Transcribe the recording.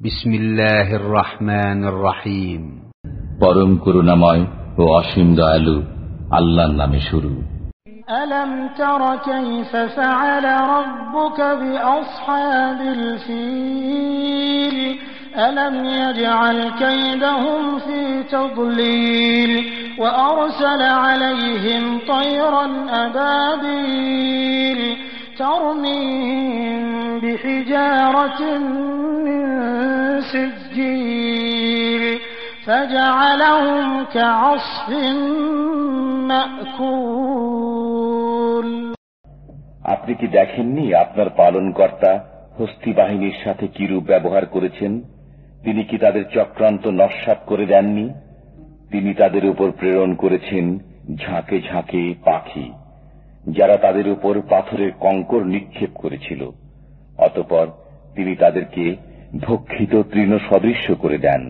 بسم الله الرحمن الرحيم পরম করুণাময় ও অসীম দয়ালু আল্লাহর নামে শুরু ألم تر كيف فعل ربك بأصحاب الفيل ألم يجعل كيدهم في تضليل وأرسل عليهم طيرا أبابيل ترميهم بحجارة من سجيل فجعلهم كعصف مأكول আপনি কি দেখেননি আপনার পালনকর্তা হস্তি বাহিনীর সাথে কিরূপ ব্যবহার করেছেন তিনি কি তাদের চক্রান্ত নস্বাত করে দেননি তিনি তাদের উপর প্রেরণ করেছেন ঝাঁকে ঝাঁকে পাখি যারা তাদের উপর পাথরের কঙ্কর নিক্ষেপ করেছিল অতপর তিনি তাদেরকে ভক্ষিত তৃণ সদৃশ্য করে দেন।